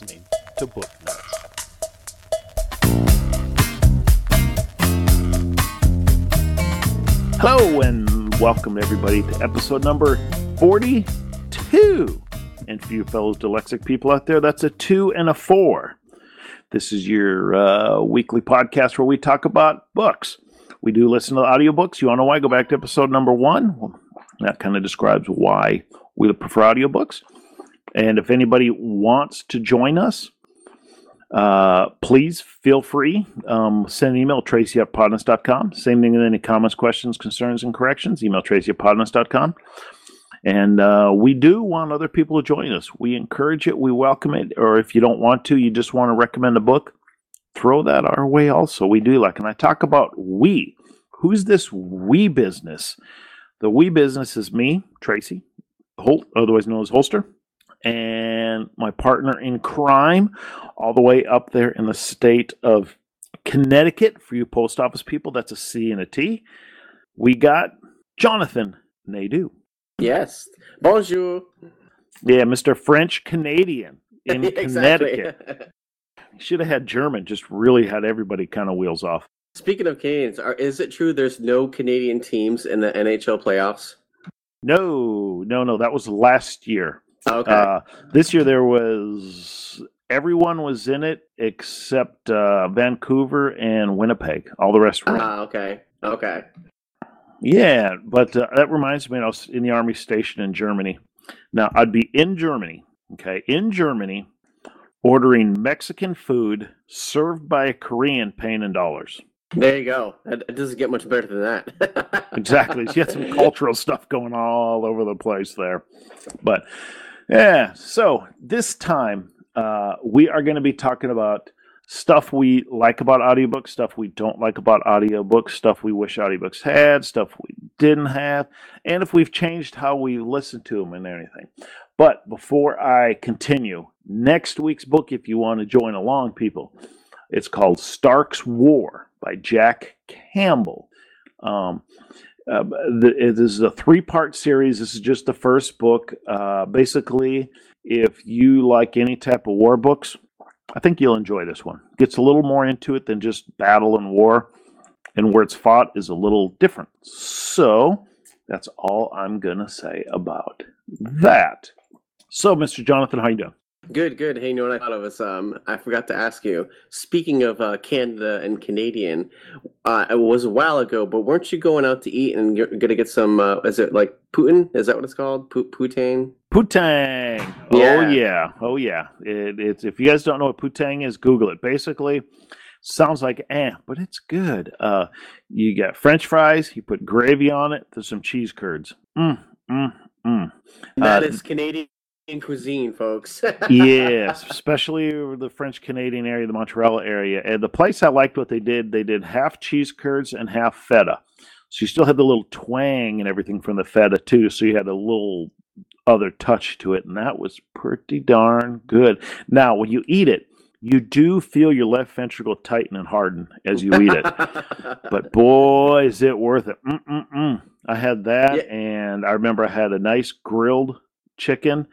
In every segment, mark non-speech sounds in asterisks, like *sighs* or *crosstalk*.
listening to Book Nuts. Hello and welcome everybody to episode number 42. And for you fellows dyslexic people out there, that's a two and a four. This is your uh, weekly podcast where we talk about books. We do listen to audiobooks. You want to know why? Go back to episode number one. That kind of describes why we prefer audiobooks. And if anybody wants to join us, uh, please feel free. Um, send an email, tracy at podnutz.com. Same thing with any comments, questions, concerns, and corrections. Email tracy at podnutz.com. And uh, we do want other people to join us. We encourage it, we welcome it. Or if you don't want to, you just want to recommend a book, throw that our way also. We do like, and I talk about we. Who's this we business? The we business is me, Tracy, Holt, otherwise known as Holster, and my partner in crime, all the way up there in the state of Connecticut. For you post office people, that's a C and a T. We got Jonathan Nadeau. Yes. Bonjour. Yeah, Mr. French Canadian *laughs* in Connecticut. *laughs* Should have had German, just really had everybody kind of wheels off. Speaking of Canadians, are, is it true there's no Canadian teams in the NHL playoffs? No, no, no, that was last year. Okay. Uh, this year there was everyone was in it except uh, Vancouver and Winnipeg. All the rest were. in. Ah, okay. Okay. Yeah, but uh, that reminds me, I was in the army station in Germany. Now I'd be in Germany, okay, in Germany, ordering Mexican food served by a Korean, paying in dollars. There you go. It it doesn't get much better than that. Exactly. So you had some *laughs* cultural stuff going all over the place there. But yeah, so this time uh, we are going to be talking about stuff we like about audiobooks, stuff we don't like about audiobooks, stuff we wish audiobooks had, stuff we didn't have, and if we've changed how we listen to them and anything. But before I continue, next week's book, if you want to join along, people, it's called Stark's War by Jack Campbell. Um, uh, the, it is a three part series. This is just the first book. Uh, basically, if you like any type of war books, I think you'll enjoy this one. Gets a little more into it than just battle and war, and where it's fought is a little different. So that's all I'm gonna say about that. So, Mr. Jonathan, how you doing? Good, good. Hey, you know what I thought of was um I forgot to ask you. Speaking of uh, Canada and Canadian, uh, it was a while ago, but weren't you going out to eat and you're gonna get some? Uh, is it like Putin? Is that what it's called? Pu- Poutine? Putang. Oh Yeah. yeah. Oh yeah. It, it's if you guys don't know what putang is, Google it. Basically, sounds like eh, but it's good. Uh, you got French fries. You put gravy on it. There's some cheese curds. Mm, mm, mm. That Uh, is Canadian cuisine, folks. *laughs* yes, especially over the French Canadian area, the Montreal area. And the place I liked what they did, they did half cheese curds and half feta. So you still had the little twang and everything from the feta too. So you had a little other touch to it, and that was pretty darn good. Now, when you eat it, you do feel your left ventricle tighten and harden as you eat it. *laughs* but boy, is it worth it. Mm-mm-mm. I had that, Yeah. and I remember I had a nice grilled chicken,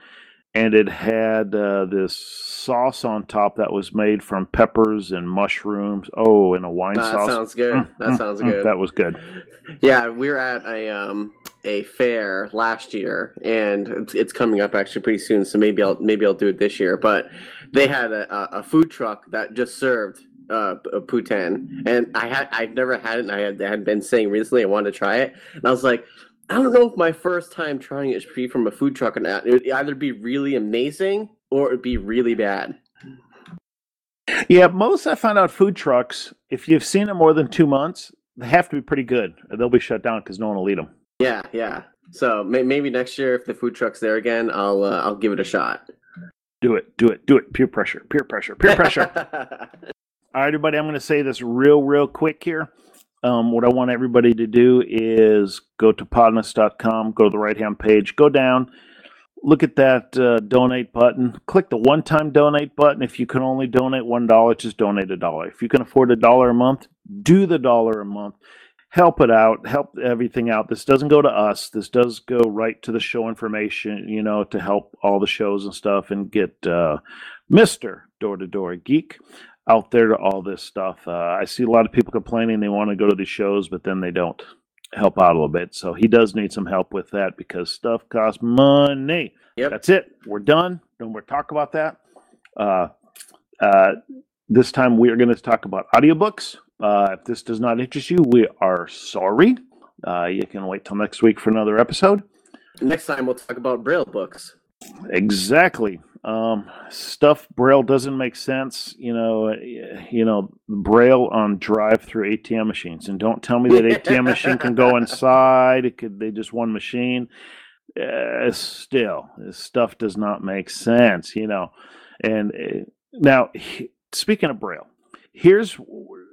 and it had uh, this sauce on top that was made from peppers and mushrooms. Oh, and a wine that sauce. That sounds good. Mm, that mm, sounds mm, good. That was good. Yeah, we were at a um a fair last year, and it's, it's coming up actually pretty soon. So maybe I'll maybe I'll do it this year. But they had a, a, food truck that just served uh p- poutine, and I had I've never had it. And I had I had been saying recently I wanted to try it, and I was like. I don't know if my first time trying it should be from a food truck or not. It would either be really amazing or it would be really bad. Yeah, most I found out food trucks, if you've seen them more than two months, they have to be pretty good. or They'll be shut down because no one will eat them. Yeah, yeah. So may, maybe next year, if the food truck's there again, I'll uh, I'll give it a shot. Do it, do it, do it. Peer pressure, peer pressure, peer pressure. *laughs* All right, everybody, I'm going to say this real, real quick here. Um, what I want everybody to do is go to podnutz.com, go to the right hand page, go down, look at that uh, donate button, click the one time donate button. If you can only donate $1, just donate a dollar. If you can afford a dollar a month, do the dollar a month. help it out, help everything out. This doesn't go to us. This does go right to the show information, you know, to help all the shows and stuff and get uh, Mr. Door to Door Geek out there to all this stuff. Uh, I see a lot of people complaining they want to go to the shows, but then they don't help out a little bit. So he does need some help with that because stuff costs money. Yep. That's it. We're done. No more talk about that. Uh, uh, this time we are going to talk about audiobooks. Uh, if this does not interest you, we are sorry. Uh, you can wait till next week for another episode. Next time we'll talk about Braille books. Exactly. Um, stuff Braille doesn't make sense. You know, you know Braille on drive-through ATM machines, and don't tell me that ATM *laughs* machine can go inside. It could. They just one machine. Uh, still, this stuff does not make sense. You know, and uh, now speaking of Braille, here's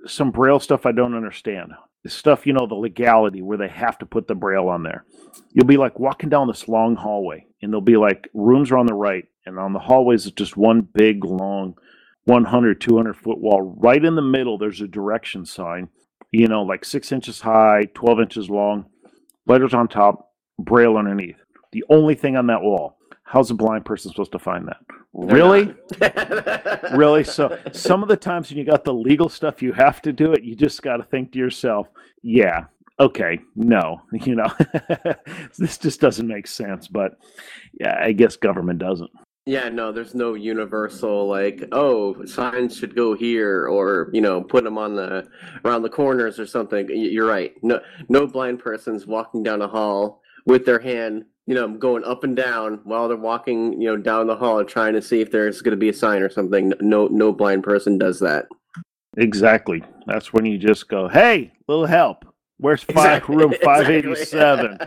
some Braille stuff I don't understand. The stuff, you know, the legality where they have to put the Braille on there. You'll be like walking down this long hallway, and there'll be like rooms are on the right, and on the hallways is just one big, long, 100, 200 foot wall. Right in the middle, there's a direction sign, you know, like six inches high, 12 inches long, letters on top, Braille underneath. The only thing on that wall. How's a blind person supposed to find that? Really? *laughs* really? So some of the times when you got the legal stuff, you have to do it. You just got to think to yourself, yeah, okay, no, *laughs* you know, *laughs* this just doesn't make sense. But yeah, I guess government doesn't. Yeah, no, there's no universal like, oh, signs should go here, or you know, put them on the around the corners or something. You're right. No, no blind person's walking down a hall with their hand you know, going up and down while they're walking, you know, down the hall trying to see if there's going to be a sign or something. No, no blind person does that. Exactly. That's when you just go, "Hey, little help. Where's *laughs* five exactly. room five eighty seven?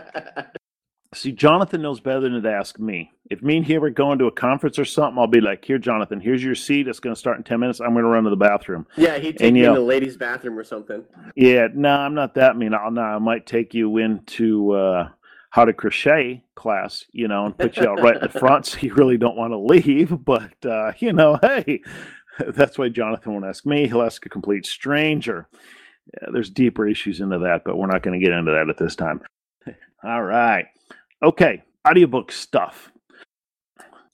See, Jonathan knows better than to ask me. If me and him are going to a conference or something, I'll be like, "Here, Jonathan. Here's your seat. It's going to start in ten minutes. I'm going to run to the bathroom." Yeah, he'd take and, you in the ladies' bathroom or something. Yeah, no, I'm not that mean. I'll, no, I might take you into. Uh, how to crochet class, you know, and put you out right in the *laughs* front so you really don't want to leave. *laughs* But, uh, you know, *laughs* hey, that's why Jonathan won't ask me. He'll ask a complete stranger. Yeah, there's deeper issues into that, but we're not going to get into that at this time. All right. Okay. Audiobook stuff.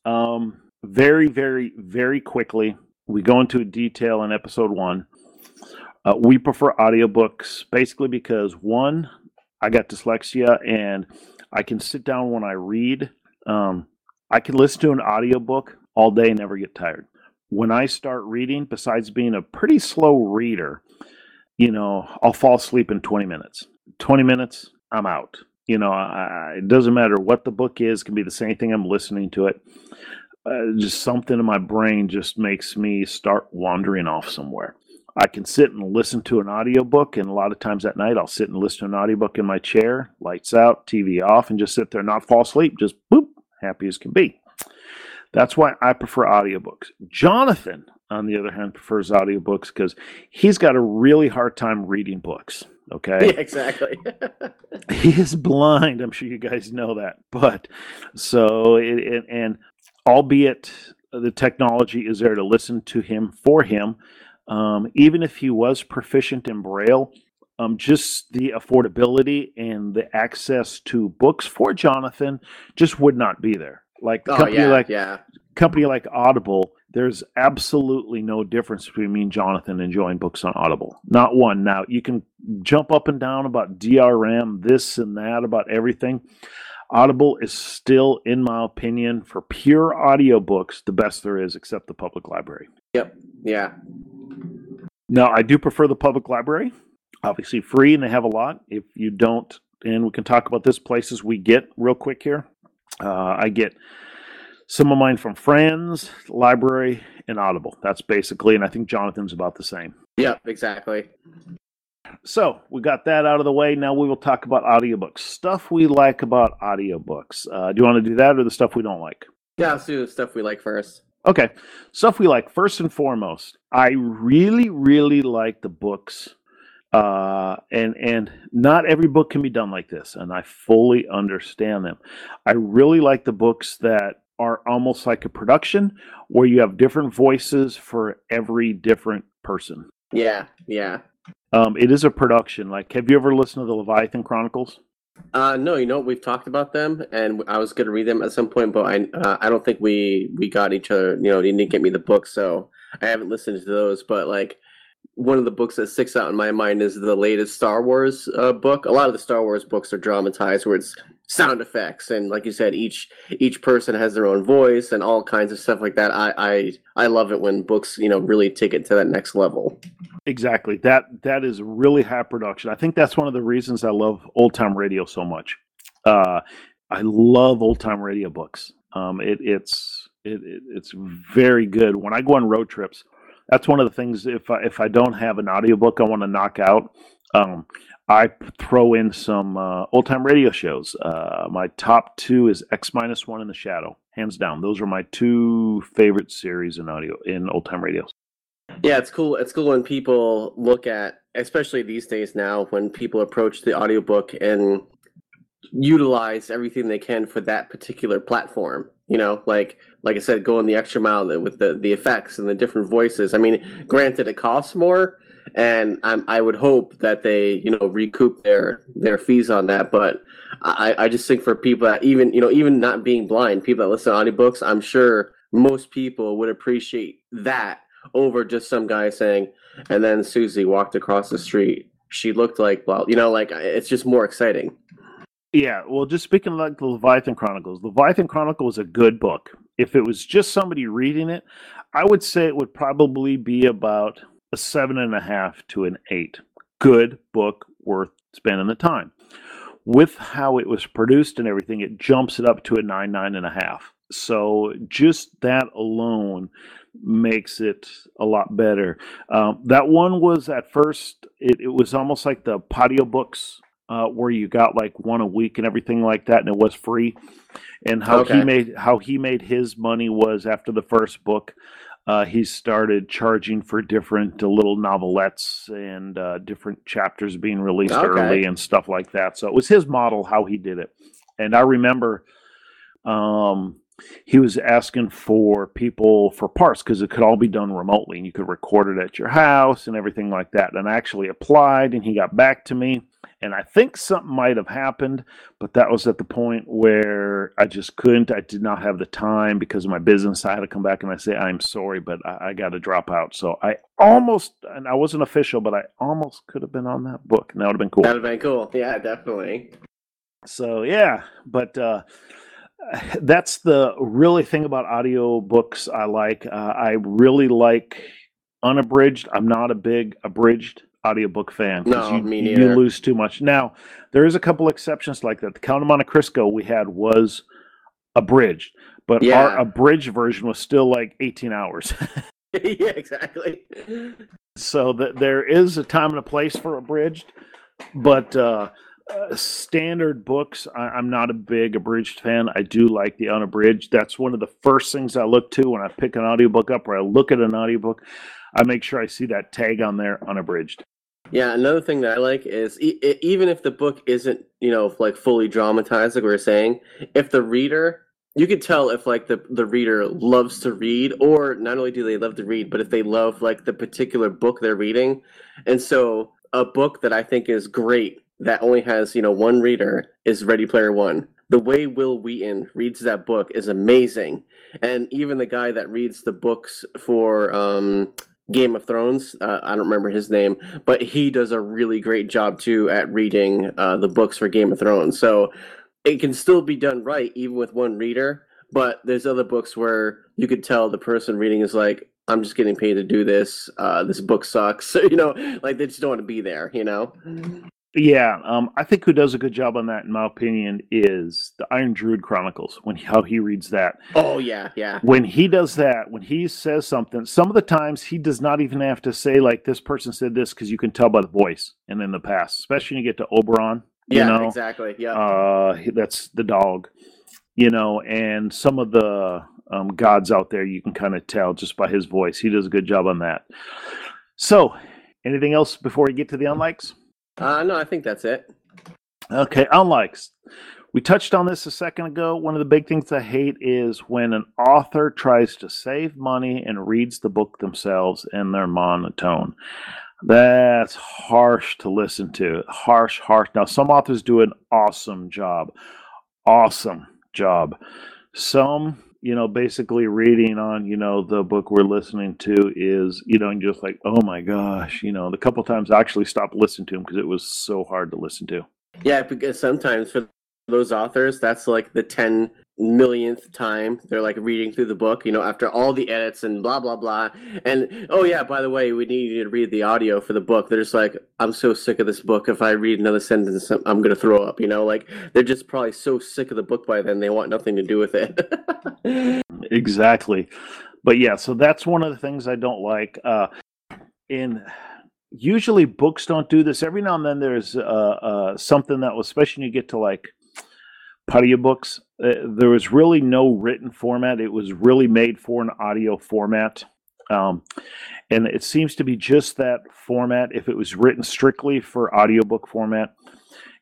Um, very, very, very quickly, we go into detail in episode one. Uh, we prefer audiobooks basically because one, I got dyslexia and I can sit down when I read. Um, I can listen to an audiobook all day and never get tired. When I start reading, besides being a pretty slow reader, you know, I'll fall asleep in 20 minutes. 20 minutes, I'm out. You know, I, it doesn't matter what the book is, it can be the same thing I'm listening to it. Uh, just something in my brain just makes me start wandering off somewhere. I can sit and listen to an audiobook, and a lot of times at night I'll sit and listen to an audiobook in my chair, lights out, TV off, and just sit there, not fall asleep, just boop, happy as can be. That's why I prefer audiobooks. Jonathan, on the other hand, prefers audiobooks because he's got a really hard time reading books. Okay. Yeah, exactly. *laughs* he is blind. I'm sure you guys know that. But so, it, it, and albeit the technology is there to listen to him for him, um, even if he was proficient in Braille, um, just the affordability and the access to books for Jonathan just would not be there. Like oh, company yeah, like yeah. company like Audible, there's absolutely no difference between me and Jonathan enjoying books on Audible. Not one. Now you can jump up and down about DRM, this and that, about everything. Audible is still, in my opinion, for pure audiobooks, the best there is, except the public library. Yep. Yeah. Now, I do prefer the public library. Obviously, free, and they have a lot. If you don't, and we can talk about this places we get real quick here. Uh, I get some of mine from friends, library, and Audible. That's basically, and I think Jonathan's about the same. Yep, exactly. So we got that out of the way. Now we will talk about audiobooks. Stuff we like about audiobooks. Uh, do you want to do that or the stuff we don't like? Yeah, let's do the stuff we like first. Okay. Stuff we like. First and foremost, I really, really like the books. Uh, and and not every book can be done like this, and I fully understand them. I really like the books that are almost like a production where you have different voices for every different person. Yeah, yeah. Um, it is a production. Like, have you ever listened to the Leviathan Chronicles? Uh, no, you know we've talked about them, and I was going to read them at some point, but I uh, I don't think we we got each other. You know, you didn't get me the book, so I haven't listened to those. But like one of the books that sticks out in my mind is the latest Star Wars uh, book. A lot of the Star Wars books are dramatized, where it's sound effects and, like you said, each each person has their own voice and all kinds of stuff like that. I I I love it when books you know really take it to that next level. Exactly. That that is really high production. I think that's one of the reasons I love old time radio so much. Uh, I love old time radio books. Um, it, it's it, it, it's very good. When I go on road trips, that's one of the things. If I, if I don't have an audiobook I want to knock out, um, I throw in some uh, old time radio shows. Uh, my top two is X minus one in the Shadow, hands down. Those are my two favorite series in audio in old time radio. Yeah, it's cool. It's cool when people look at, especially these days now, when people approach the audiobook and utilize everything they can for that particular platform. You know, like like I said, going the extra mile with the the effects and the different voices. I mean, granted, it costs more, and I'm, I would hope that they you know recoup their their fees on that. But I I just think for people that even you know even not being blind, people that listen to audiobooks, I'm sure most people would appreciate that over just some guy saying, and then Susie walked across the street. She looked like, well, you know, like it's just more exciting. Yeah, well, just speaking like the Leviathan Chronicles, Leviathan Chronicle is a good book. If it was just somebody reading it, I would say it would probably be about a seven and a half to an eight. Good book, worth spending the time. With how it was produced and everything, it jumps it up to a nine, nine and a half. So just that alone makes it a lot better. Um, that one was at first, it, it was almost like the podio books uh, where you got like one a week and everything like that, and it was free. And how okay. he made how he made his money was after the first book, uh, he started charging for different uh, little novelettes and uh, different chapters being released okay. early and stuff like that. So it was his model how he did it. And I remember um, he was asking for people for parts because it could all be done remotely and you could record it at your house and everything like that. And I actually applied and he got back to me. And I think something might have happened, but that was at the point where I just couldn't. I did not have the time because of my business. I had to come back and I say, I'm sorry, but I, I got to drop out. So I almost, and I wasn't official, but I almost could have been on that book. And that would have been cool. That would have been cool. Yeah, definitely. So yeah, but, uh, *sighs* that's the really thing about audio books I like. Uh, I really like unabridged. I'm not a big abridged audiobook fan because no, you, me you lose too much. Now, there is a couple exceptions like that. The Count of Monte Cristo we had was abridged, but yeah. our abridged version was still like 18 hours. *laughs* *laughs* yeah, exactly. So that there is a time and a place for abridged, but uh, uh, standard books, I, am not a big abridged fan. I do like the unabridged. That's one of the first things I look to when I pick an audiobook up or I look at an audiobook. I make sure I see that tag on there, unabridged. Yeah, another thing that I like is e- even if the book isn't, you know, like fully dramatized, like we were saying, if the reader, you could tell if like the the reader loves to read, or not only do they love to read, but if they love like the particular book they're reading, and so a book that I think is great that only has you know one reader is Ready Player One. The way Wil Wheaton reads that book is amazing, and even the guy that reads the books for um, Game of Thrones, uh, I don't remember his name, but he does a really great job too at reading uh, the books for Game of Thrones. So it can still be done right even with one reader. But there's other books where you could tell the person reading is like, I'm just getting paid to do this. Uh, this book sucks. So, *laughs* you know, like they just don't want to be there. You know. Yeah, um, I think who does a good job on that, in my opinion, is the Iron Druid Chronicles. When how he reads that. Oh yeah, yeah. When he does that, when he says something, some of the times he does not even have to say like this person said this because you can tell by the voice. And in the past, especially when you get to Oberon, you yeah, know, exactly. Yeah, uh, that's the dog. You know, and some of the um, gods out there, you can kind of tell just by his voice. He does a good job on that. So, anything else before we get to the unlikes? Uh, no, I think that's it. Okay, unlikes. We touched on this a second ago. One of the big things I hate is when an author tries to save money and reads the book themselves in their monotone. That's harsh to listen to. Harsh, harsh. Now, some authors do an awesome job. Awesome job. Some, you know, basically reading on, you know, the book we're listening to is, you know, and just like, oh my gosh, you know, the couple times I actually stopped listening to him because it was so hard to listen to. Yeah, because sometimes for those authors, that's like the 10 millionth time they're like reading through the book, you know, after all the edits and blah, blah, blah. And oh, yeah, by the way, we need you to read the audio for the book. They're just like, I'm so sick of this book. If I read another sentence, I'm to throw up, you know, like they're just probably so sick of the book by then, they want nothing to do with it. *laughs* exactly. But yeah, so that's one of the things I don't like. Uh, in usually books don't do this. Every now and then there's uh, uh, something that was, especially when you get to like part of your Uh, there was really no written format. It was really made for an audio format. Um, and it seems to be just that format. If it was written strictly for audiobook format,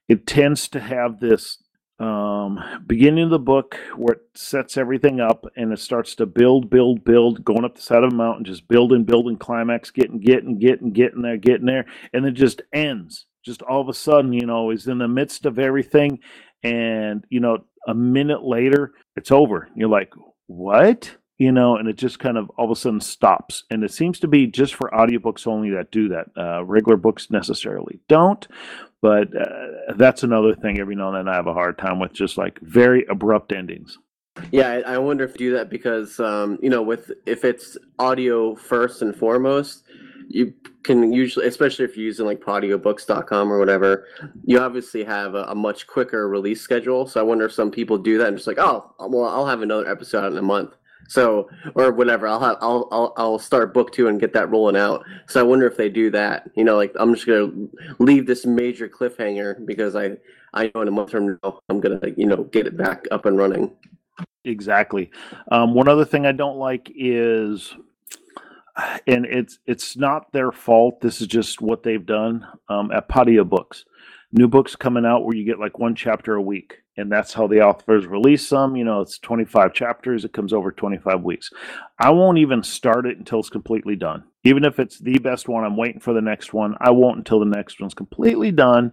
it tends to have this um, beginning of the book where it sets everything up and it starts to build, build, build, going up the side of a mountain, just building, building, climax, getting, getting, getting, getting there, getting there, and then just ends. Just all of a sudden, you know, is in the midst of everything, and you know, a minute later, it's over. You're like, what? You know, and it just kind of all of a sudden stops. And it seems to be just for audiobooks only that do that. Uh, regular books necessarily don't. But uh, that's another thing. Every now and then I have a hard time with just like very abrupt endings. Yeah, I wonder if you do that because um, you know, with if it's audio first and foremost, you can usually, especially if you're using like podiobooks.com or whatever, you obviously have a, a, much quicker release schedule. So I wonder if some people do that and just like, oh, well, I'll have another episode out in a month. So or whatever, I'll have I'll I'll I'll start book two and get that rolling out. So I wonder if they do that. You know, like I'm just gonna leave this major cliffhanger because I I know in a month from now I'm gonna you know get it back up and running. Exactly. Um, one other thing I don't like is and it's it's not their fault. This is just what they've done um, at Podio Books. New books coming out where you get like one chapter a week, and that's how the authors release them. You know, it's 25 chapters. It comes over 25 weeks. I won't even start it until it's completely done. Even if it's the best one, I'm waiting for the next one. I won't until the next one's completely done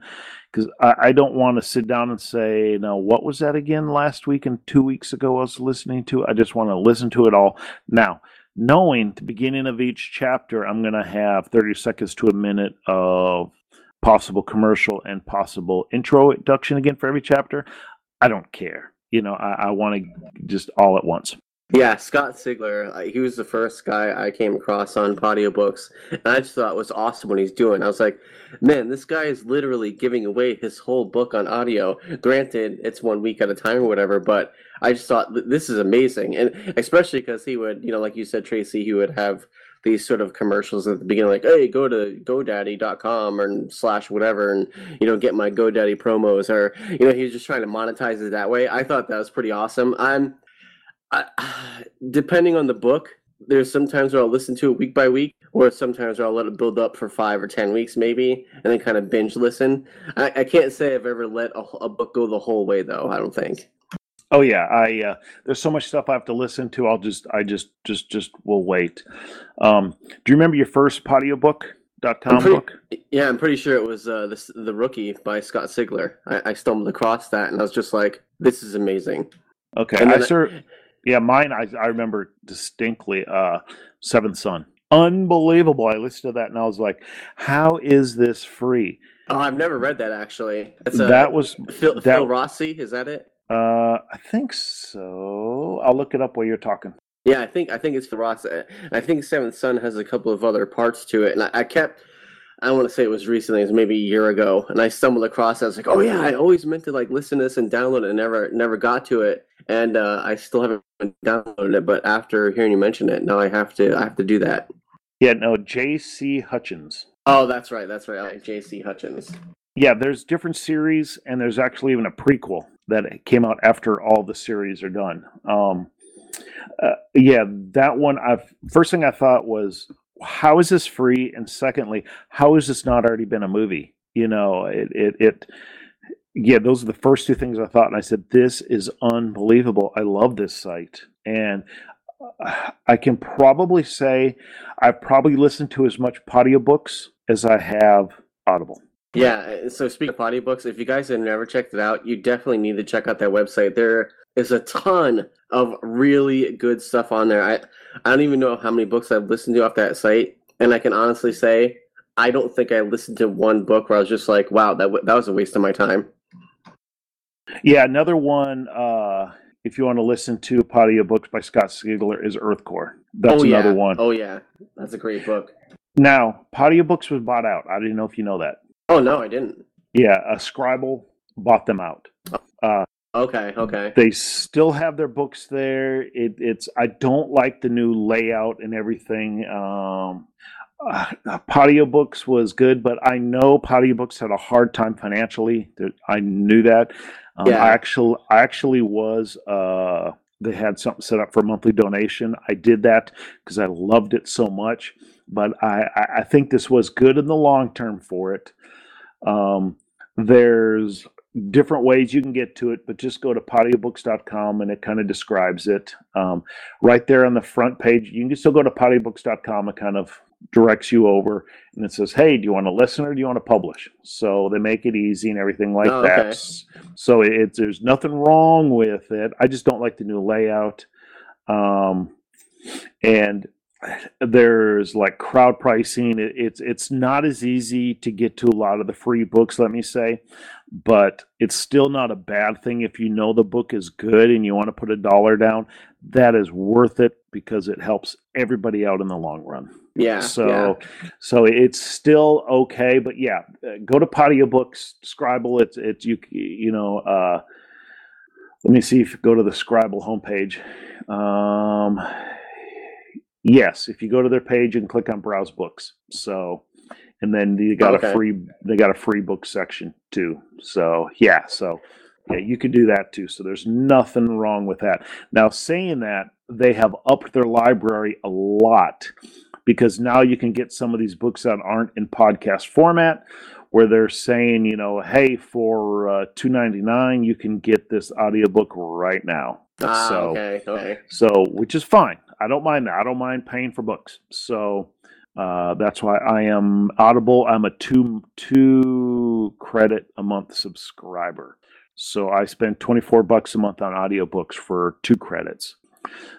because I, I, don't want to sit down and say, "Now, what was that again last week and two weeks ago?" I was listening to. I just want to listen to it all now knowing the beginning of each chapter, I'm going to have 30 seconds to a minute of possible commercial and possible introduction again for every chapter. I don't care. You know, I, I want to just all at once. Yeah, Scott Sigler, he was the first guy I came across on audiobooks, and I just thought it was awesome what he's doing. I was like, man, this guy is literally giving away his whole book on audio. Granted, it's one week at a time or whatever, but I just thought this is amazing, and especially because he would, you know, like you said, Tracy, he would have these sort of commercials at the beginning, like, "Hey, go to GoDaddy.com or slash whatever, and you know, get my GoDaddy promos," or you know, he was just trying to monetize it that way. I thought that was pretty awesome. I'm I, *sighs* depending on the book, there's sometimes where I'll listen to it week by week, or sometimes where I'll let it build up for five or ten weeks, maybe, and then kind of binge listen. I, I can't say I've ever let a, a, book go the whole way, though. I don't think. Oh yeah, I uh, there's so much stuff I have to listen to. I'll just, I just, just, just will wait. Um, do you remember your first audiobook.com pretty, book? Yeah, I'm pretty sure it was uh, the the Rookie by Scott Sigler. I, I stumbled across that, and I was just like, "This is amazing." Okay, I, sir, yeah, mine I I remember distinctly. Uh, Seventh Son, unbelievable. I listened to that and I was like, "How is this free?" Oh, I've never read that actually. It's a, that was Phil, that, Phil Rossi. Is that it? Uh, I think so. I'll look it up while you're talking. Yeah, I think I think it's the Rossi. I think Seventh Son has a couple of other parts to it, and I, I kept I want to say it was recently, it was maybe a year ago, and I stumbled across it. I was like, oh yeah, I always meant to like listen to this and download it and never never got to it. And uh, I still haven't downloaded it, but after hearing you mention it, now I have to I have to do that. Yeah, no, J.C. Hutchins. Oh, that's right, that's right. J.C. Hutchins. Yeah, there's different series, and there's actually even a prequel that came out after all the series are done. Um, uh, yeah, that one. I first thing I thought was, how is this free? And secondly, how has this not already been a movie? You know, it, it, it, yeah, those are the first two things I thought. And I said, this is unbelievable. I love this site. And uh, I can probably say I've probably listened to as much audiobooks as I have Audible. Yeah. uh, So speaking of audiobooks, if you guys have never checked it out, you definitely need to check out that website. There is a ton of really good stuff on there. I I don't even know how many books I've listened to off that site, and I can honestly say I don't think I listened to one book where I was just like, "Wow, that w- that was a waste of my time." Yeah, another one. Uh, if you want to listen to Potty audiobooks by Scott Sigler, is Earthcore. That's oh, yeah. another one. Oh yeah, that's a great book. Now, Podio Books was bought out. I didn't know if you know that. Oh no, I didn't. Yeah, uh, Scribl bought them out. Uh, Okay, okay. they still have their books there. It, it's I don't like the new layout and everything. Um, uh, podiobooks was good, but I know podiobooks had a hard time financially. I knew that. Um, Yeah. I actually, I actually was. Uh, they had something set up for monthly donation. I did that because I loved it so much. But I, I, I think this was good in the long term for it. Um, there's different ways you can get to it, but just go to podiobooks.com and it kind of describes it. Um, right there on the front page, you can still go to podiobooks.com. It kind of directs you over and it says, Hey, do you want to listen or do you want to publish? So they make it easy and everything like Oh, that. okay. So it, there's nothing wrong with it. I just don't like the new layout. Um, and there's like crowd pricing. It, it's it's not as easy to get to a lot of the free books, let me say, but it's still not a bad thing if you know the book is good and you want to put a dollar down. That is worth it because it helps everybody out in the long run. Yeah. So, so it's still okay, but yeah, uh, go to Podio Books, Scribl. It's it's you you know. Uh, let me see if you go to the Scribl homepage. Um, yes, if you go to their page and click on Browse Books, so and then you got Okay. a free they got a free book section too. So yeah, so yeah, you can do that too. So there's nothing wrong with that. Now, saying that, they have upped their library a lot because now you can get some of these books that aren't in podcast format where they're saying, you know, hey, for uh, 2.99 you can get this audiobook right now. Ah, so okay, okay. so which is fine. I don't mind that. I don't mind paying for books. So uh, that's why I am Audible. I'm a two two credit a month subscriber. So I spend 24 bucks a month on audiobooks for two credits.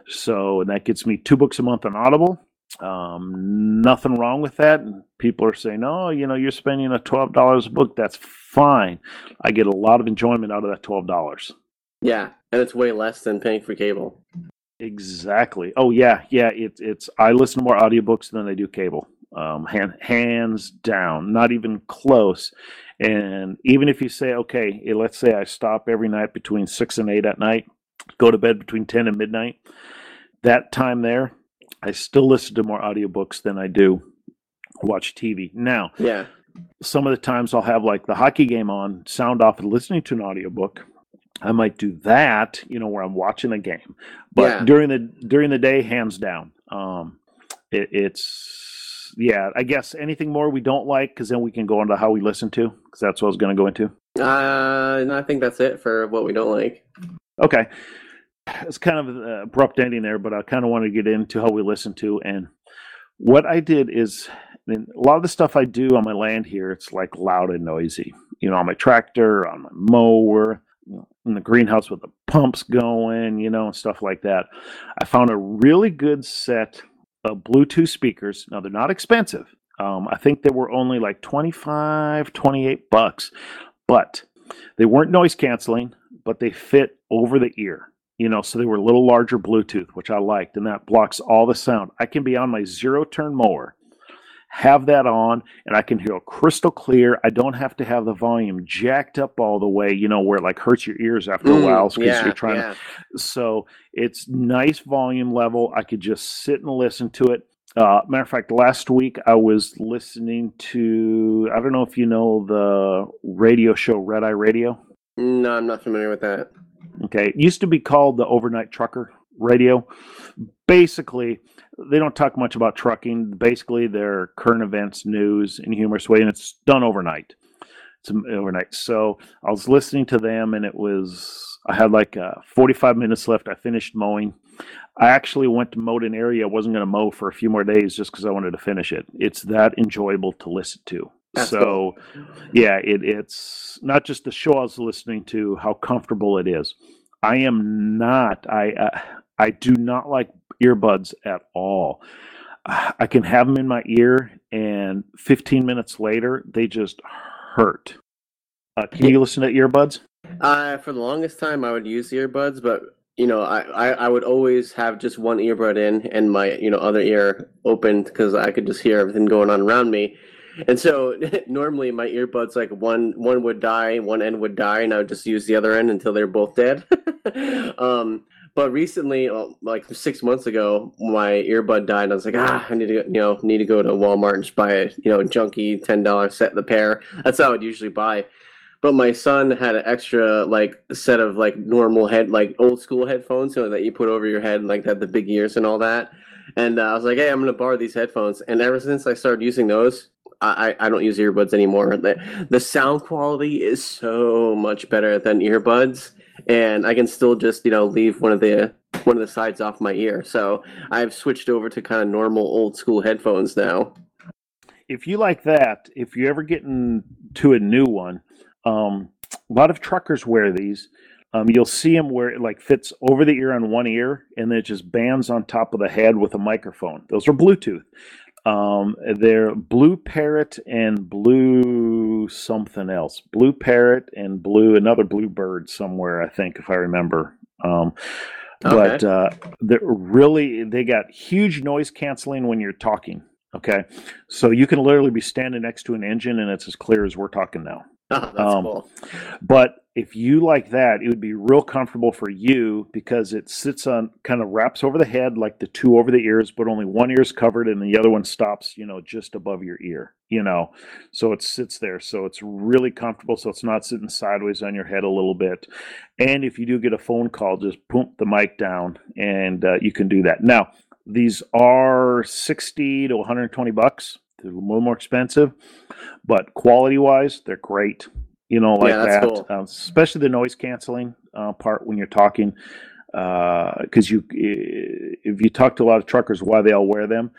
So and that gets me two books a month on Audible. Um, nothing wrong with that. And people are saying, "Oh, you know, you're spending a twelve dollars a book. That's fine. I get a lot of enjoyment out of that twelve dollars." Yeah, and it's way less than paying for cable. Exactly. Oh yeah, yeah. It's it's. I listen to more audiobooks than I do cable. Um, hand, hands down, not even close. And even if you say, okay, eh, let's say I stop every night between six and eight at night, go to bed between ten and midnight. That time there, I still listen to more audiobooks than I do watch TV. Now, Yeah. some of the times I'll have like the hockey game on, sound off, and listening to an audiobook. I might do that, you know, where I'm watching a game. But Yeah. during the during the day, hands down, um, it, it's yeah. I guess anything more we don't like, because then we can go into how we listen to, because that's what I was going to go into. Uh, no, I think that's it for what we don't like. Okay, it's kind of an abrupt ending there, but I kind of want to get into how we listen to and what I did is. I mean, a lot of the stuff I do on my land here, it's like loud and noisy. You know, on my tractor, on my mower, in the greenhouse with the pumps going, you know, and stuff like that. I found a really good set of Bluetooth speakers. Now, they're not expensive. Um, I think they were only like 25, 28 bucks, but they weren't noise canceling, but they fit over the ear. You know, so they were a little larger Bluetooth, which I liked, and that blocks all the sound. I can be on my zero turn mower have that on and I can hear crystal clear. I don't have to have the volume jacked up all the way, you know, where it like hurts your ears after a Mm, while because yeah, you're trying yeah. to. So it's nice volume level. I could just sit and listen to it. Uh, matter of fact, last week I was listening to, I don't know if you know the radio show Red Eye Radio. No, I'm not familiar with that. Okay. It used to be called the Overnight Trucker Radio. Basically, they don't talk much about trucking. Basically, they're current events, news, in humorous way, and it's done overnight. It's overnight. So I was listening to them, and it was, I had like uh, 45 minutes left. I finished mowing, I actually went to mow an area I wasn't going to mow for a few more days just because I wanted to finish it. It's that enjoyable to listen to. That's so, yeah, it, it's not just the show I was listening to, how comfortable it is. I am not. I uh, I do not like earbuds at all. I can have them in my ear, and 15 minutes later, they just hurt. Uh, can you listen to earbuds? Uh, for the longest time, I would use earbuds, but you know, I, I, I would always have just one earbud in and my you know other ear open because I could just hear everything going on around me. And so *laughs* normally my earbuds like one one would die, one end would die, and I would just use the other end until they're both dead. *laughs* um, but recently, uh, like six months ago, my earbud died, and I was like, ah, I need to go, you know need to go to Walmart and just buy a you know junky ten dollar set of the pair. That's how I would usually buy. But my son had an extra like set of like normal head like old school headphones, you know, that you put over your head, and, like that the big ears and all that. And uh, I was like, hey, I'm gonna borrow these headphones. And ever since I started using those, I, I don't use earbuds anymore. The, the sound quality is so much better than earbuds, and I can still just you know leave one of the one of the sides off my ear. So I've switched over to kind of normal old school headphones now. If you like that, if you ever get into a new one, um, a lot of truckers wear these. Um, you'll see them where it like fits over the ear on one ear, and then it just bands on top of the head with a microphone. Those are Bluetooth. Um, they're BlueParrott and Blue something else. BlueParrott and Blue another Blue Bird somewhere, I think, if I remember. Um, Okay. but uh, they're really they got huge noise canceling when you're talking. Okay, so you can literally be standing next to an engine and it's as clear as we're talking now. Oh, *laughs* that's Um, cool. But if you like that, it would be real comfortable for you because it sits on kind of wraps over the head like the two over the ears, but only one ear is covered and the other one stops, you know, just above your ear, you know. So it sits there. So it's really comfortable. So it's not sitting sideways on your head a little bit. And if you do get a phone call, just pump the mic down and uh, you can do that. Now, these are 60 to 120 bucks. They're a little more expensive, but quality wise, they're great. You know, like Yeah, that, cool. uh, especially the noise canceling uh, part when you're talking. Because you, if you talk to a lot of truckers, why they all wear them,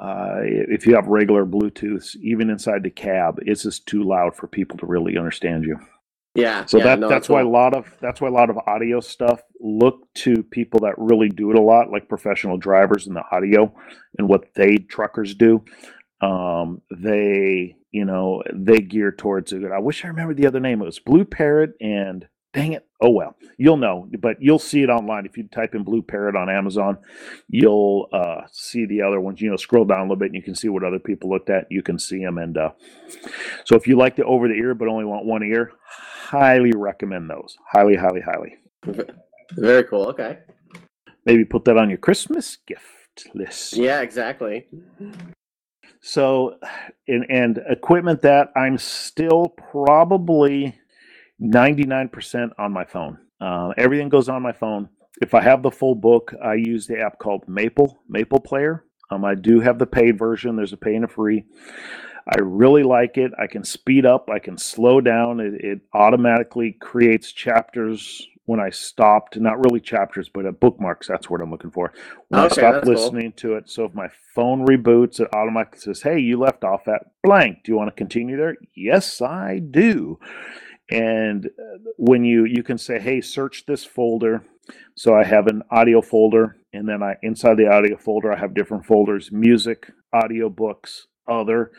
uh, if you have regular Bluetooths, even inside the cab, it's just too loud for people to really understand you. Yeah. So yeah, that no, that's cool. why a lot of that's why a lot of audio stuff look to people that really do it a lot, like professional drivers in the audio and what they truckers do. Um, they you know they gear towards it. I wish I remembered the other name. It was BlueParrott and dang it. Oh well, you'll know, but you'll see it online if you type in BlueParrott on Amazon. You'll uh, see the other ones. You know, scroll down a little bit and you can see what other people looked at. You can see them, and uh, so if you like the over the ear but only want one ear, highly recommend those. Highly, highly, highly. Very cool. Okay. Maybe put that on your Christmas gift list. Yeah, exactly. So, and, and equipment that I'm still probably 99% on my phone. Uh, everything goes on my phone. If I have the full book, I use the app called Maple, Maple Player. Um, I do have the paid version. There's a pay and a free. I really like it. I can speed up. I can slow down. It, it automatically creates chapters when I stopped. Not really chapters, but uh, bookmarks. That's what I'm looking for. When I Okay, stop cool. listening to it. So if my phone reboots, it automatically says, "Hey, you left off at blank. Do you want to continue there?" Yes, I do. And uh, when you you can say, "Hey, search this folder." So I have an audio folder, and then I inside the audio folder I have different folders: music, audio books, other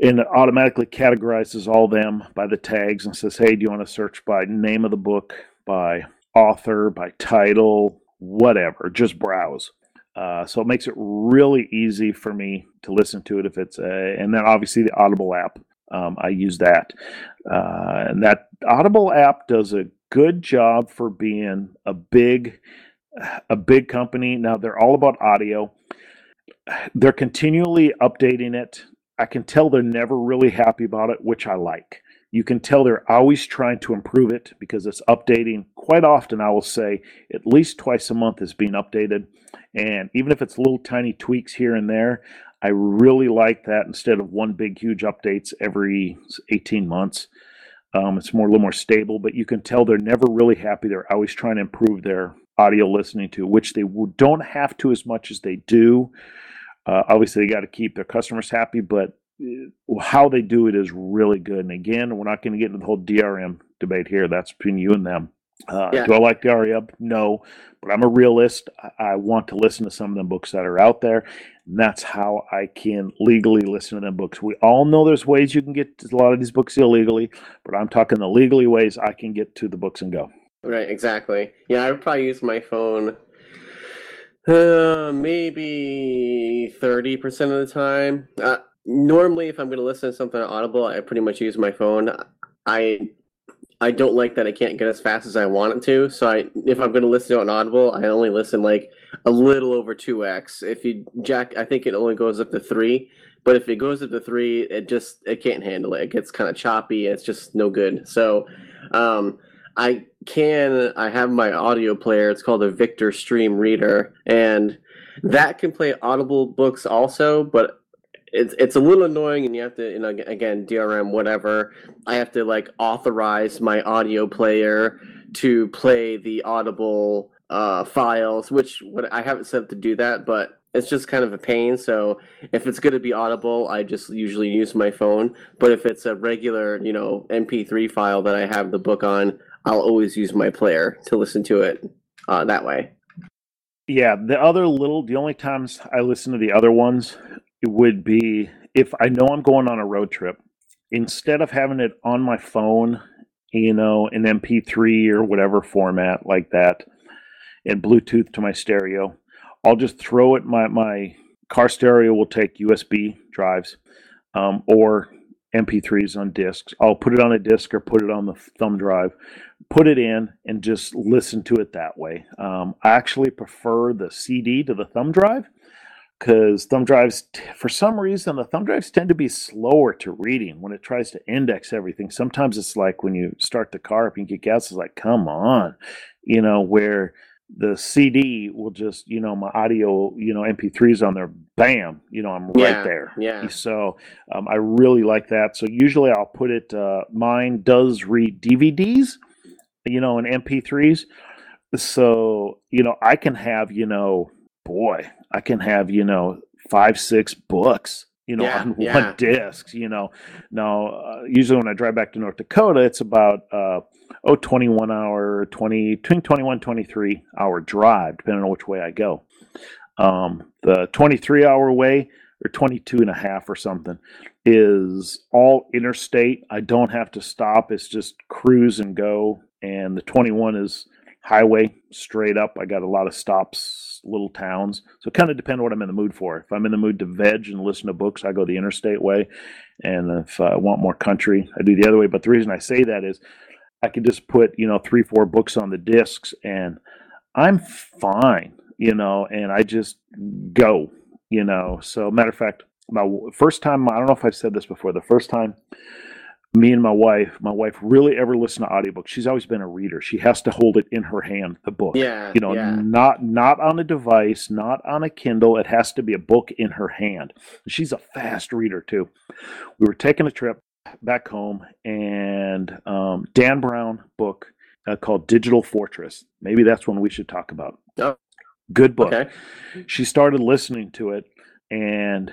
and it automatically categorizes all them by the tags and says, "Hey, do you want to search by name of the book, by author, by title, whatever? Just browse." Uh, so it makes it really easy for me to listen to it if it's a, and then obviously the Audible app. Um, I use that, uh, and that Audible app does a good job for being a big, a big company. Now they're all about audio. They're continually updating it. I can tell they're never really happy about it, which I like. You can tell they're always trying to improve it because it's updating quite often. I will say at least twice a month is being updated. And even if it's little tiny tweaks here and there, I really like that instead of one big, huge updates every 18 months. Um, it's more a little more stable, but you can tell they're never really happy. They're always trying to improve their audio listening to, which they don't have to as much as they do. Uh, obviously, they got to keep their customers happy, but how they do it is really good. And again, we're not going to get into the whole DRM debate here. That's between you and them. Uh, yeah. Do I like DRM? No, but I'm a realist. I, I want to listen to some of the books that are out there. And that's how I can legally listen to them books. We all know there's ways you can get a lot of these books illegally, but I'm talking the legally ways I can get to the books and go. Right, exactly. Yeah, I would probably use my phone uh, maybe 30% of the time. Uh, normally, if I'm going to listen to something on Audible, I pretty much use my phone. I I don't like that I can't get as fast as I want it to. So I, if I'm going to listen to it on Audible, I only listen like a little over two x. If you jack, I think it only goes up to three. But if it goes up to three, it just it can't handle it. It gets kind of choppy. It's just no good. So, um, I can. I have my audio player. It's called a Victor Stream Reader, and that can play Audible books also. But it's it's a little annoying, and you have to, you know, again, DRM, whatever. I have to like authorize my audio player to play the Audible uh, files, which what I haven't set up to do that, but it's just kind of a pain. So if it's going to be Audible, I just usually use my phone. But if it's a regular, you know, MP3 file that I have the book on, I'll always use my player to listen to it uh, that way. Yeah, the other little, the only times I listen to the other ones would be if I know I'm going on a road trip, instead of having it on my phone, you know, in MP3 or whatever format like that, and Bluetooth to my stereo, I'll just throw it. My my car stereo will take USB drives um, or MP3s on discs. I'll put it on a disc or put it on the thumb drive, put it in, and just listen to it that way. Um, I actually prefer the CD to the thumb drive because thumb drives, for some reason, the thumb drives tend to be slower to reading when it tries to index everything. Sometimes it's like when you start the car up and get gas, it's like, come on, you know, where the CD will just, you know, my audio, you know, MP3s on there, bam, you know, I'm right yeah, there. Yeah. So um, I really like that. So usually I'll put it, uh, mine does read DVDs, you know, and MP3s. So, you know, I can have, you know, boy, I can have, you know, five, six books, you know, *laughs* yeah, on yeah. one disc, you know. Now, uh, usually when I drive back to North Dakota, it's about, uh, oh, 21 hour, 20, 21, 23 hour drive, depending on which way I go. Um, the 23 hour way or 22 and a half or something is all interstate. I don't have to stop. It's just cruise and go. And the 21 is highway straight up. I got a lot of stops, little towns. So kind of depend on what I'm in the mood for. If I'm in the mood to veg and listen to books, I go the interstate way. And if I want more country, I do the other way. But the reason I say that is I could just put, you know, three, four books on the discs and I'm fine, you know, and I just go, you know. So matter of fact, my first time, I don't know if I've said this before, the first time me and my wife, my wife really ever listened to audiobooks. She's always been a reader. She has to hold it in her hand, the book. Yeah. You know, yeah. not not on a device, not on a Kindle. It has to be a book in her hand. She's a fast reader too. We were taking a trip back home and um, Dan Brown book uh, called Digital Fortress. Maybe that's one we should talk about. Oh. Good book. Okay. She started listening to it and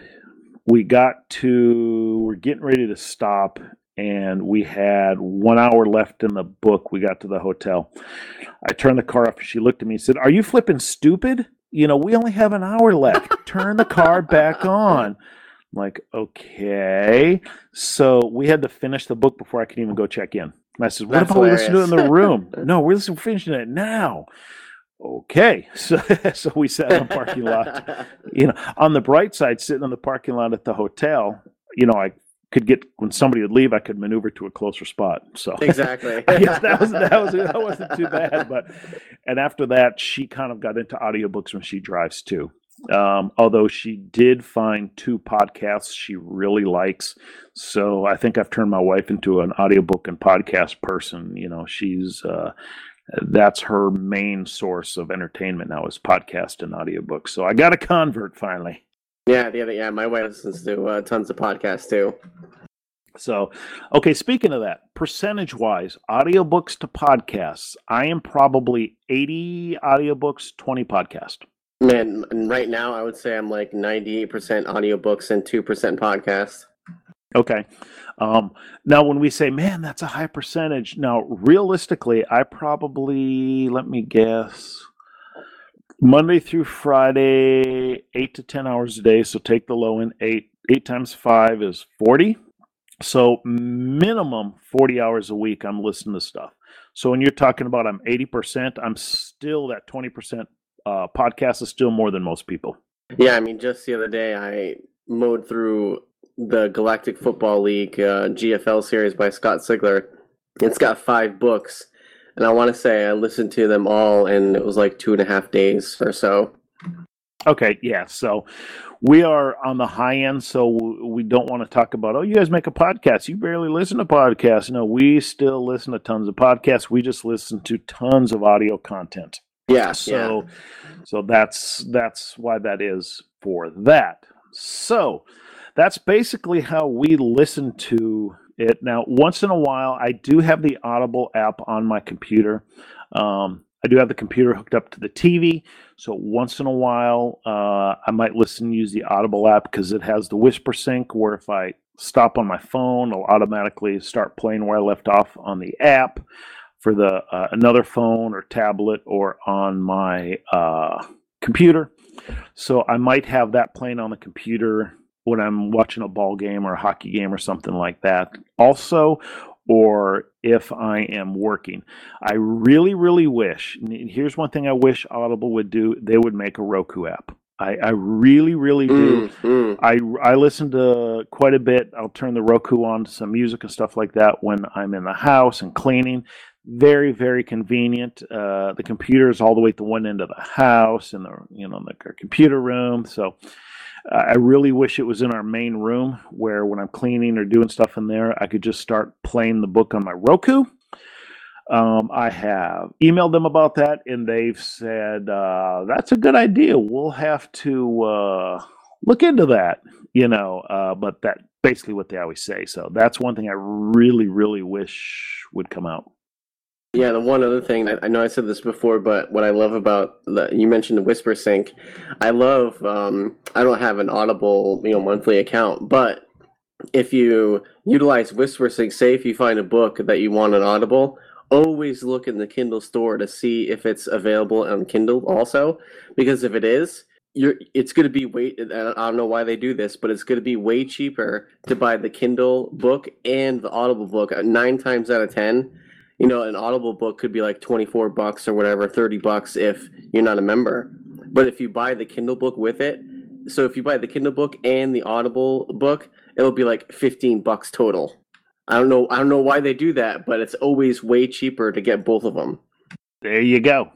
we got to we're getting ready to stop and we had one hour left in the book. We got to the hotel. I turned the car off. She looked at me and said, Are you flipping stupid? You know, we only have an hour left. Turn the car back on. I'm like, okay. So we had to finish the book before I could even go check in. And I said, What That's about we listen to it in the room? *laughs* no, we're listening, finishing it now. Okay. *laughs* So, so we sat in the parking lot. You know, on the bright side, sitting in the parking lot at the hotel, you know, I could get when somebody would leave, I could maneuver to a closer spot. So exactly. *laughs* yes, that was that was that wasn't too bad. But and after that, she kind of got into audiobooks when she drives too. Um, although she did find two podcasts she really likes. So I think I've turned my wife into an audiobook and podcast person. You know, she's uh, that's her main source of entertainment now is podcast and audiobooks. So I got a convert finally. Yeah, the other yeah, my wife listens to uh, tons of podcasts too. So, okay, speaking of that, percentage wise, audiobooks to podcasts, I am probably 80 audiobooks, 20 podcast. Man, right now I would say I'm like 98% audiobooks and 2% podcast. Okay. Um, now, when we say, man, that's a high percentage, now realistically, I probably, let me guess, Monday through Friday, eight to 10 hours a day. So take the low end, eight, eight times five is 40. So minimum 40 hours a week, I'm listening to stuff. So when you're talking about I'm 80%, I'm still that 20% uh, podcast is still more than most people. Yeah, I mean, just the other day I mowed through the Galactic Football League uh, GFL series by Scott Sigler. It's got five books, and I want to say I listened to them all, and it was like two and a half days or so. Okay, yeah. So we are on the high end, so we don't want to talk about, oh, you guys make a podcast. You barely listen to podcasts. No, we still listen to tons of podcasts. We just listen to tons of audio content. Yeah. So yeah. so that's that's why that is for that. So that's basically how we listen to it. Now, once in a while, I do have the Audible app on my computer. Um, I do have the computer hooked up to the TV, so once in a while, uh, I might listen use the Audible app because it has the Whisper Sync, where if I stop on my phone, it'll automatically start playing where I left off on the app for the uh, another phone or tablet or on my uh, computer. So I might have that playing on the computer when I'm watching a ball game or a hockey game or something like that. Also, or if I am working. I really, really wish, here's one thing I wish Audible would do they would make a Roku app. I, I really, really do. Mm-hmm. I, I listen to quite a bit. I'll turn the Roku on to some music and stuff like that when I'm in the house and cleaning. Very, very convenient. Uh, the computer is all the way at the one end of the house in the you know the computer room. So I really wish it was in our main room where when I'm cleaning or doing stuff in there, I could just start playing the book on my Roku. Um, I have emailed them about that, and they've said uh, that's a good idea. We'll have to uh, look into that, you know. Uh, but that basically what they always say. So that's one thing I really, really wish would come out. Yeah, the one other thing I, know I said this before, but what I love about the you mentioned the Whisper Sync, I love. Um, I don't have an Audible you know monthly account, but if you utilize Whisper Sync, say if you find a book that you want on Audible, always look in the Kindle store to see if it's available on Kindle also, because if it is, you're it's going to be way I don't know why they do this, but it's going to be way cheaper to buy the Kindle book and the Audible book nine times out of ten you know, an Audible book could be like 24 bucks or whatever, 30 bucks if you're not a member. But if you buy the Kindle book with it, so if you buy the Kindle book and the Audible book, it'll be like 15 bucks total. I don't know I don't know why they do that, but it's always way cheaper to get both of them. There you go.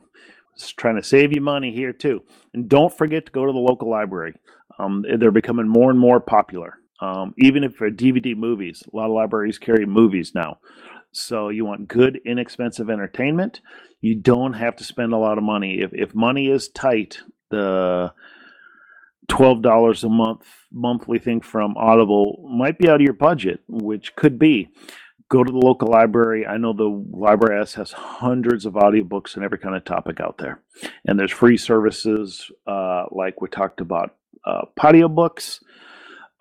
Just trying to save you money here too. And don't forget to go to the local library. Um, they're becoming more and more popular. Um, even if for DVD movies, a lot of libraries carry movies now. So you want good, inexpensive entertainment. You don't have to spend a lot of money. If if money is tight, the twelve dollars a month monthly thing from Audible might be out of your budget, which could be. Go to the local library. I know the library S has hundreds of audiobooks and every kind of topic out there. And there's free services uh, like we talked about uh, books.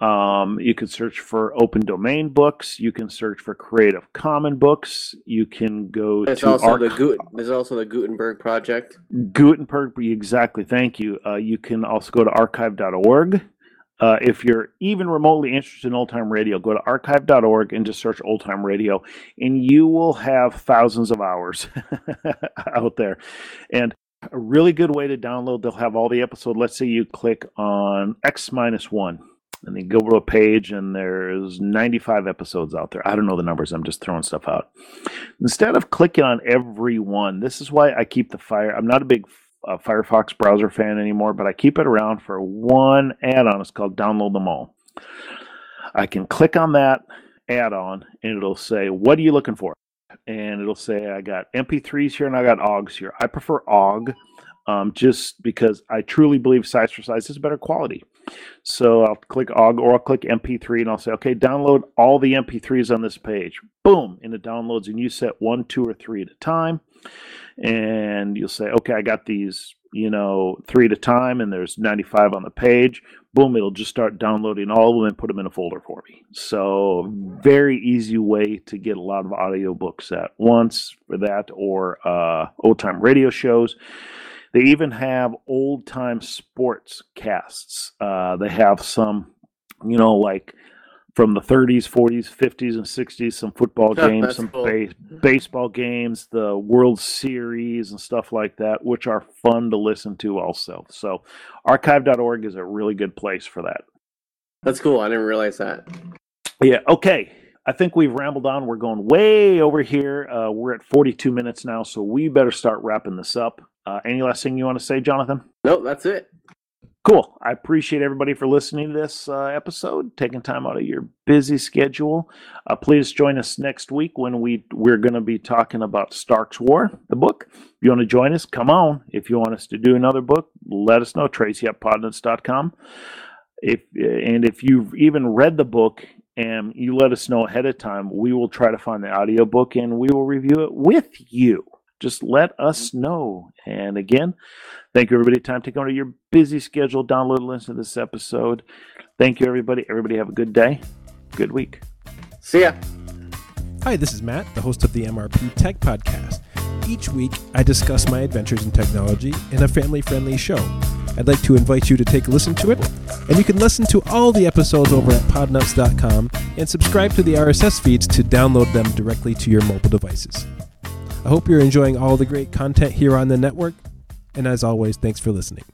Um, you can search for open domain books. You can search for Creative Common books. You can go there's to also the Gut- there's also the Gutenberg project. Gutenberg, exactly. Thank you. Uh, you can also go to archive.org. Uh, if you're even remotely interested in old time radio, go to archive.org and just search old time radio, and you will have thousands of hours *laughs* out there. And a really good way to download, they'll have all the episode. Let's say you click on X minus one and then go to a page and there's 95 episodes out there. I don't know the numbers. I'm just throwing stuff out. Instead of clicking on every one, this is why I keep the fire. I'm not a big uh, Firefox browser fan anymore, but I keep it around for one add-on. It's called Download Them All. I can click on that add-on and it'll say, "What are you looking for?" And it'll say, "I got MP3s here and I got OGs here." I prefer OGG um, just because I truly believe size for size is better quality. So I'll click OGG or I'll click MP3 and I'll say, okay, download all the MP3s on this page. Boom, and it downloads, and you set one, two, or three at a time. And you'll say, okay, I got these, you know, three at a time, and there's 95 on the page. Boom, it'll just start downloading all of them and put them in a folder for me. So, very easy way to get a lot of audiobooks at once for that or uh, old time radio shows. They even have old time sports casts. Uh, they have some, you know, like from the 30s, 40s, 50s, and 60s, some football games, some cool. ba- baseball games, the World Series, and stuff like that, which are fun to listen to also. So, archive.org is a really good place for that. That's cool. I didn't realize that. Yeah, okay. I think we've rambled on. We're going way over here. Uh, we're at 42 minutes now, so we better start wrapping this up. Uh, any last thing you want to say, Jonathan? No, that's it. Cool. I appreciate everybody for listening to this uh, episode, taking time out of your busy schedule. Uh, please join us next week when we we're going to be talking about Stark's War, the book. If you want to join us, come on. If you want us to do another book, let us know. Tracy at podnutz.com. If and if you've even read the book and you let us know ahead of time, we will try to find the audio book and we will review it with you. Just let us mm-hmm. know. And again, thank you everybody. Time to go to your busy schedule. Download and listen to this episode. Thank you everybody. Everybody have a good day. Good week. See ya. Hi, this is Matt, the host of the MRP Tech Podcast. Each week, I discuss my adventures in technology in a family friendly show. I'd like to invite you to take a listen to it, and you can listen to all the episodes over at podnutz.com and subscribe to the RSS feeds to download them directly to your mobile devices. I hope you're enjoying all the great content here on the network, and as always, thanks for listening.